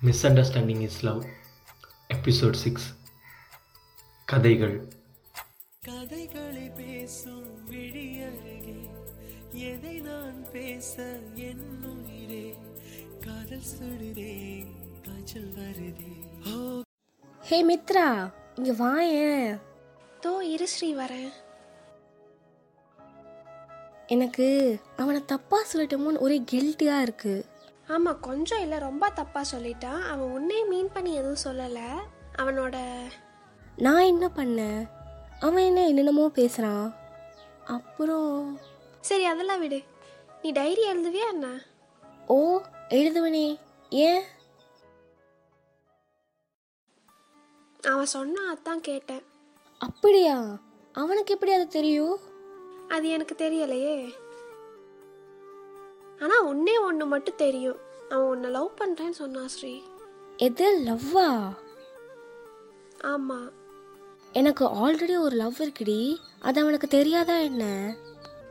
Miss understanding is love episode six கதைகள். கதைகளை பேசும் விழியருகே எதை நான் பேச என் உயிரே காதல் சுடுதே காய்ச்சல் வருதே. ஓ. ஹே மித்ரா இங்க வாயேன் தோ இரு ஸ்ரீ வரேன். எனக்கு அவனை தப்பா சொல்லிட்டோமோன்னு ஒரே கில்ட்டியா இருக்கு. ஆமாம் கொஞ்சம் இல்லை ரொம்ப தப்பாக சொல்லிட்டான் அவன் உன்னே மீன் பண்ணி எதுவும் சொல்லலை. அவனோட நான் என்ன பண்ணேன் அவன் என்ன என்னென்னமோ பேசுறான் அப்புறம் சரி அதெல்லாம் விடு. நீ டைரி எழுதுவியா என்ன? ஓ எழுதுவனே. ஏன்? அவன் சொன்னான் அதான் கேட்டேன். அப்படியா? அவனுக்கு எப்படி அது தெரியும்? அது எனக்கு தெரியலையே. ஆனால் உன்னே ஒன்று மட்டும் தெரியும். அவன் உன்னை லவ் பண்ணுறேன்னு சொன்னான் ஸ்ரீ. எது லவ்வா ஆமாம் எனக்கு ஆல்ரெடி ஒரு லவ் இருக்குடி. அது அவனுக்கு தெரியாதா என்ன?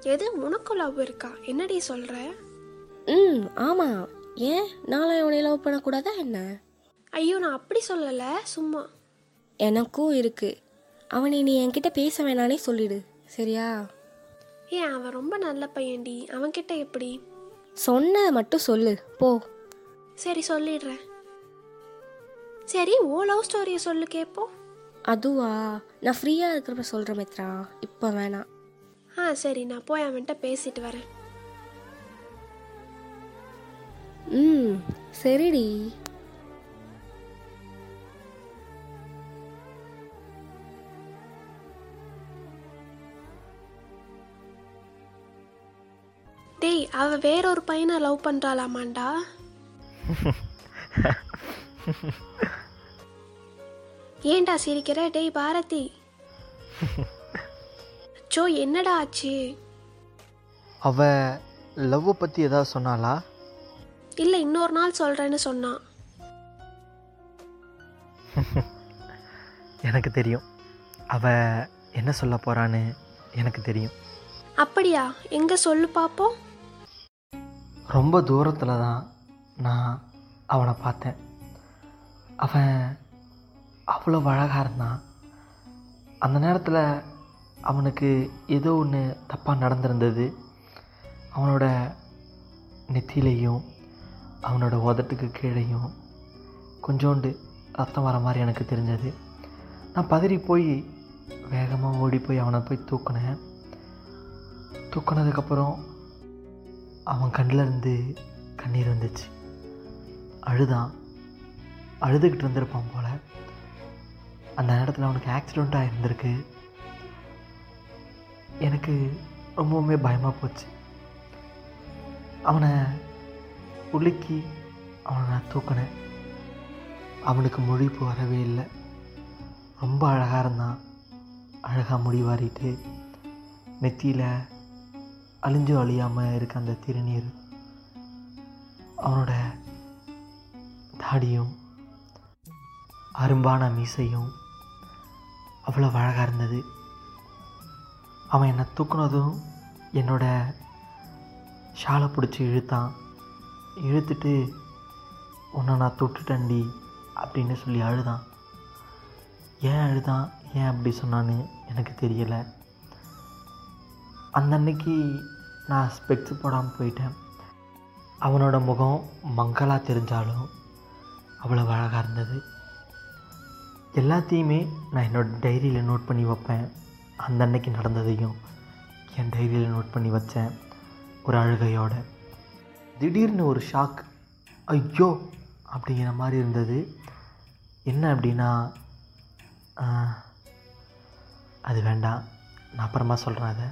எது உனக்கு லவ் இருக்கா? என்னடி சொல்கிற ம் ஆமா. ஏன்? நாளை அவனை லவ் பண்ணக்கூடாதா என்ன? ஐயோ நான் அப்படி சொல்லலை. சும்மா. எனக்கும் இருக்கு. அவனை நீ என்கிட்ட பேச வேணானே சொல்லிடு. சரியா? ஏன் அவன் ரொம்ப நல்ல பையன்டி. அவன்கிட்ட எப்படி? சொன்ன மட்டும் சொல்லு. போ. சரி சொல்லிடுறேன். சரி ஓ லவ் ஸ்டோரியை சொல்லு கேட்போம் அதுவா? நான் ஃப்ரீயாக இருக்கிறப்ப சொல்கிறேன் மித்ரா. இப்போ வேணாம். ஆ சரி நான் போய் அவன்கிட்ட பேசிட்டு வரேன். ம் சரிடி. டேய் அவ வேறொரு பையனை லவ் பண்றாளாமாண்டா? ஏன்டா சிரிக்கிற? டேய் பாரதி. சோ என்னடா ஆச்சு? அவ லவ்வை பற்றி ஏதாவது சொன்னாளா? இல்ல இன்னொரு நாள் சொல்றேன்னு சொன்னான் எனக்கு தெரியும். அவ என்ன சொல்ல போறான்னு எனக்கு தெரியும். அப்படியா? எங்க சொல்லு பாப்போம். ரொம்ப தூரத்தில் தான் நான் அவனை பார்த்தேன். அவன் அவ்வளோ அழகாக இருந்தான். அந்த நேரத்தில் அவனுக்கு ஏதோ ஒன்று தப்பாக நடந்திருந்தது. அவனோட நெத்தியிலையும் அவனோட உதட்டுக்கு கீழேயும் கொஞ்சோண்டு ரத்தம் வர மாதிரி எனக்கு தெரிஞ்சது. நான் பதறி போய் வேகமாக ஓடி போய் அவனை போய் தூக்குனேன். தூக்குனதுக்கப்புறம் அவன் கண்ணில் இருந்து கண்ணீர் வந்துச்சு. அழுதான். அழுதுகிட்டு இருந்திருப்பான் போல். அந்த நேரத்தில் அவனுக்கு ஆக்சிடெண்ட்டாக இருந்திருக்கு. எனக்கு ரொம்பவுமே பயமாக போச்சு. அவனை உலுக்கி அவனை நான் தூக்கினேன். அவனுக்கு முழிப்பு வரவே இல்லை. ரொம்ப அழகாக இருந்தான். அழகாக முடி வாரிட்டு நெத்தியில் அழிஞ்சும் அழியாமல் இருக்க அந்த திருநீர் அவனோட தாடியும் அரும்பான மீசையும் அவ்வளோ அழகாக இருந்தது. அவன் என்னை தூக்குனதும் என்னோட ஷாலை பிடிச்சி இழுத்தான். இழுத்துட்டு உன்னை நான் தொட்டுட்டண்டி அப்படின்னு சொல்லி அழுதான். ஏன் அழுதான்? ஏன் அப்படி சொன்னான்னு எனக்கு தெரியலை. அந்த நான் ஸ்பெக்ஸ் போடாமல் போயிட்டேன். அவனோட முகம் மங்கலாக தெரிஞ்சாலும் அவ்வளோ அழகாக இருந்தது. எல்லாத்தையுமே நான் என்னோட டைரியில் நோட் பண்ணி வைப்பேன். அந்த அன்னைக்கு நடந்ததையும் என் டைரியில் நோட் பண்ணி வச்சேன் ஒரு அழுகையோட. திடீர்னு ஒரு ஷாக் ஐயோ! அப்படிங்கிற மாதிரி இருந்தது. என்ன அப்படின்னா அது வேண்டாம். நான் அப்புறமா சொல்கிறேன் அதை.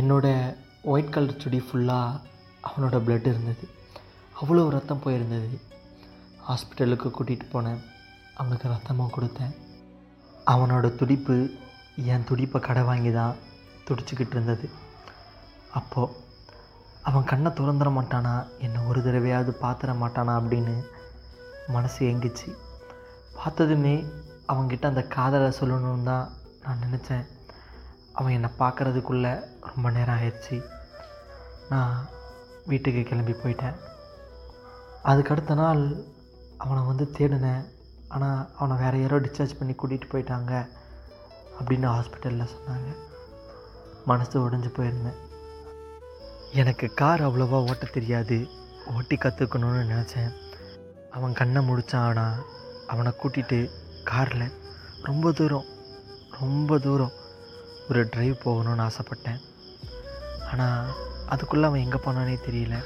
என்னோடய ஒயிட் கலர் சுடி ஃபுல்லாக அவனோட பிளட் இருந்தது. அவ்வளோ ரத்தம் போயிருந்தது. ஹாஸ்பிட்டலுக்கு கூட்டிகிட்டு போனேன். அவனுக்கு ரத்தமாக கொடுத்தேன். அவனோட துடிப்பு என் துடிப்பை கடை வாங்கி தான் துடிச்சுக்கிட்டு இருந்தது. அப்போது அவன் கண்ணை திறந்துட மாட்டானா? என்னை ஒரு தடவையாவது பார்த்துட மாட்டானா அப்படின்னு மனசு எங்கிச்சு பார்த்ததுமே அவங்கிட்ட அந்த காதலை சொல்லணும்னு தான் நான் நினச்சேன். அவன் என்னை பார்க்குறதுக்குள்ளே ரொம்ப நேரம் ஆயிடுச்சு. நான் வீட்டுக்கு கிளம்பி போயிட்டேன். அதுக்கு அடுத்த நாள் அவனை வந்து தேடினேன். ஆனால் அவனை வேறு யாரோ டிஸ்சார்ஜ் பண்ணி கூட்டிகிட்டு போயிட்டாங்க அப்படின்னு ஹாஸ்பிட்டலில் சொன்னாங்க. மனசு உடைஞ்சு போயிருந்தேன். எனக்கு கார் அவ்வளோவா ஓட்ட தெரியாது. ஓட்டி கற்றுக்கணும்னு நினச்சேன். அவன் கண்ணை முடித்தான் ஆனால் அவனை கூட்டிகிட்டு காரில். ரொம்ப தூரம் ரொம்ப தூரம். ஒரு ட்ரைவ் போகணும்னு ஆசைப்பட்டேன். ஆனால் அதுக்குள்ளே அவன் எங்கே போனானே தெரியல.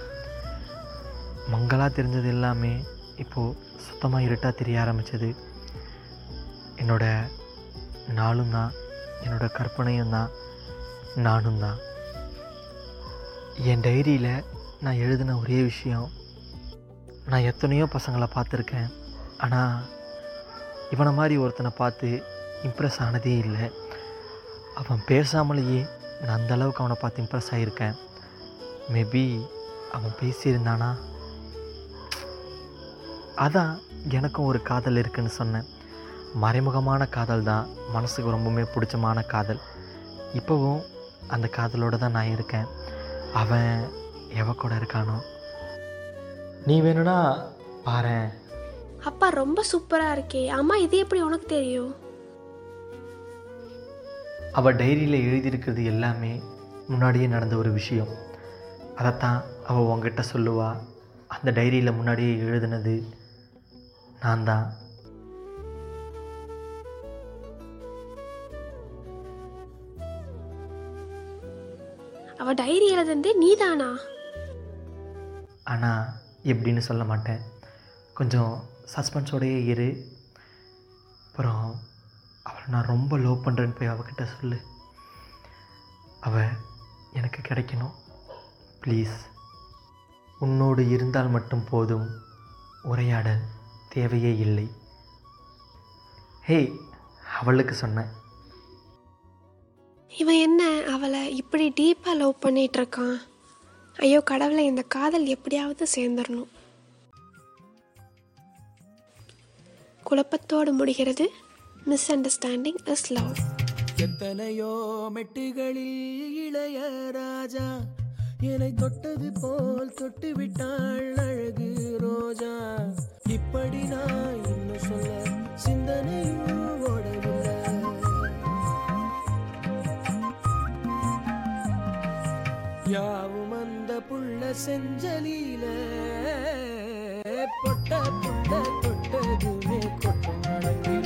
மங்களாக தெரிஞ்சது எல்லாமே இப்போது சுத்தமாக இருட்டாக தெரிய ஆரம்பித்தது என்னோடய நாளும் தான் என்னோட கற்பனையும் தான் நானும் தான். என் டைரியில் நான் எழுதின ஒரே விஷயம் நான் எத்தனையோ பசங்களை பார்த்துருக்கேன். ஆனால் இவனை மாதிரி ஒருத்தனை பார்த்து இம்ப்ரெஸ் ஆனதே இல்லை. அவன் பேசாமலேயே நான் அந்தளவுக்கு அவனை பார்த்து இம்ப்ரெஸ் ஆகியிருக்கேன் மேபி அவன் பேசியிருந்தானா? அதான் எனக்கும் ஒரு காதல் இருக்குன்னு சொன்னேன். மறைமுகமான காதல் தான். மனசுக்கு ரொம்பவுமே பிடிச்சமான காதல். இப்போவும் அந்த காதலோடு தான் நான் இருக்கேன். அவன் எவ கூட இருக்கானோ? நீ வேணும்னா பாரு அப்பா ரொம்ப சூப்பராக இருக்கே. அம்மா இது எப்படி உனக்கு தெரியும்? அவள் டைரியில் எழுதியிருக்கிறது எல்லாமே முன்னாடியே நடந்த ஒரு விஷயம். அதைத்தான் அவள் உங்ககிட்ட சொல்லுவா. அந்த டைரியில் முன்னாடியே எழுதுனது நான் தான் அவ டைரி எழுதுனது நீதானா? ஆனால் எப்படின்னு சொல்ல மாட்டேன். கொஞ்சம் சஸ்பென்ஸோடையே இரு. அப்புறம் அவளை நான் ரொம்ப லவ் பண்ணுறேன்னு போய் அவகிட்ட சொல்லு. அவள் எனக்கு கிடைக்கணும். ப்ளீஸ் உன்னோடு இருந்தால் மட்டும் போதும். உரையாடல் தேவையே இல்லை. ஹே அவளுக்கு சொன்னேன். இவன் என்ன அவளை இப்படி டீப்பாக லவ் பண்ணிகிட்டு இருக்கான் ஐயோ கடவுளை இந்த காதல் எப்படியாவது சேர்ந்துடணும் குழப்பத்தோடு முடிகிறது. மிஸ் அண்டர்ஸ்டாண்டிங் இஸ் லவ் எத்தனையோ மெட்டுகளில் இளைய ராஜா என்னை தொட்டது போல் தொட்டு விட்டாள் அழகு ரோஜா. இப்படி நான் இன்னும் சொல்ல சிந்தனையும் ஓடவில்லை. யாவும் அந்த புள்ள செஞ்சலில பொட்ட புள்ள தொட்டதுமே கொட்டும் அடங்க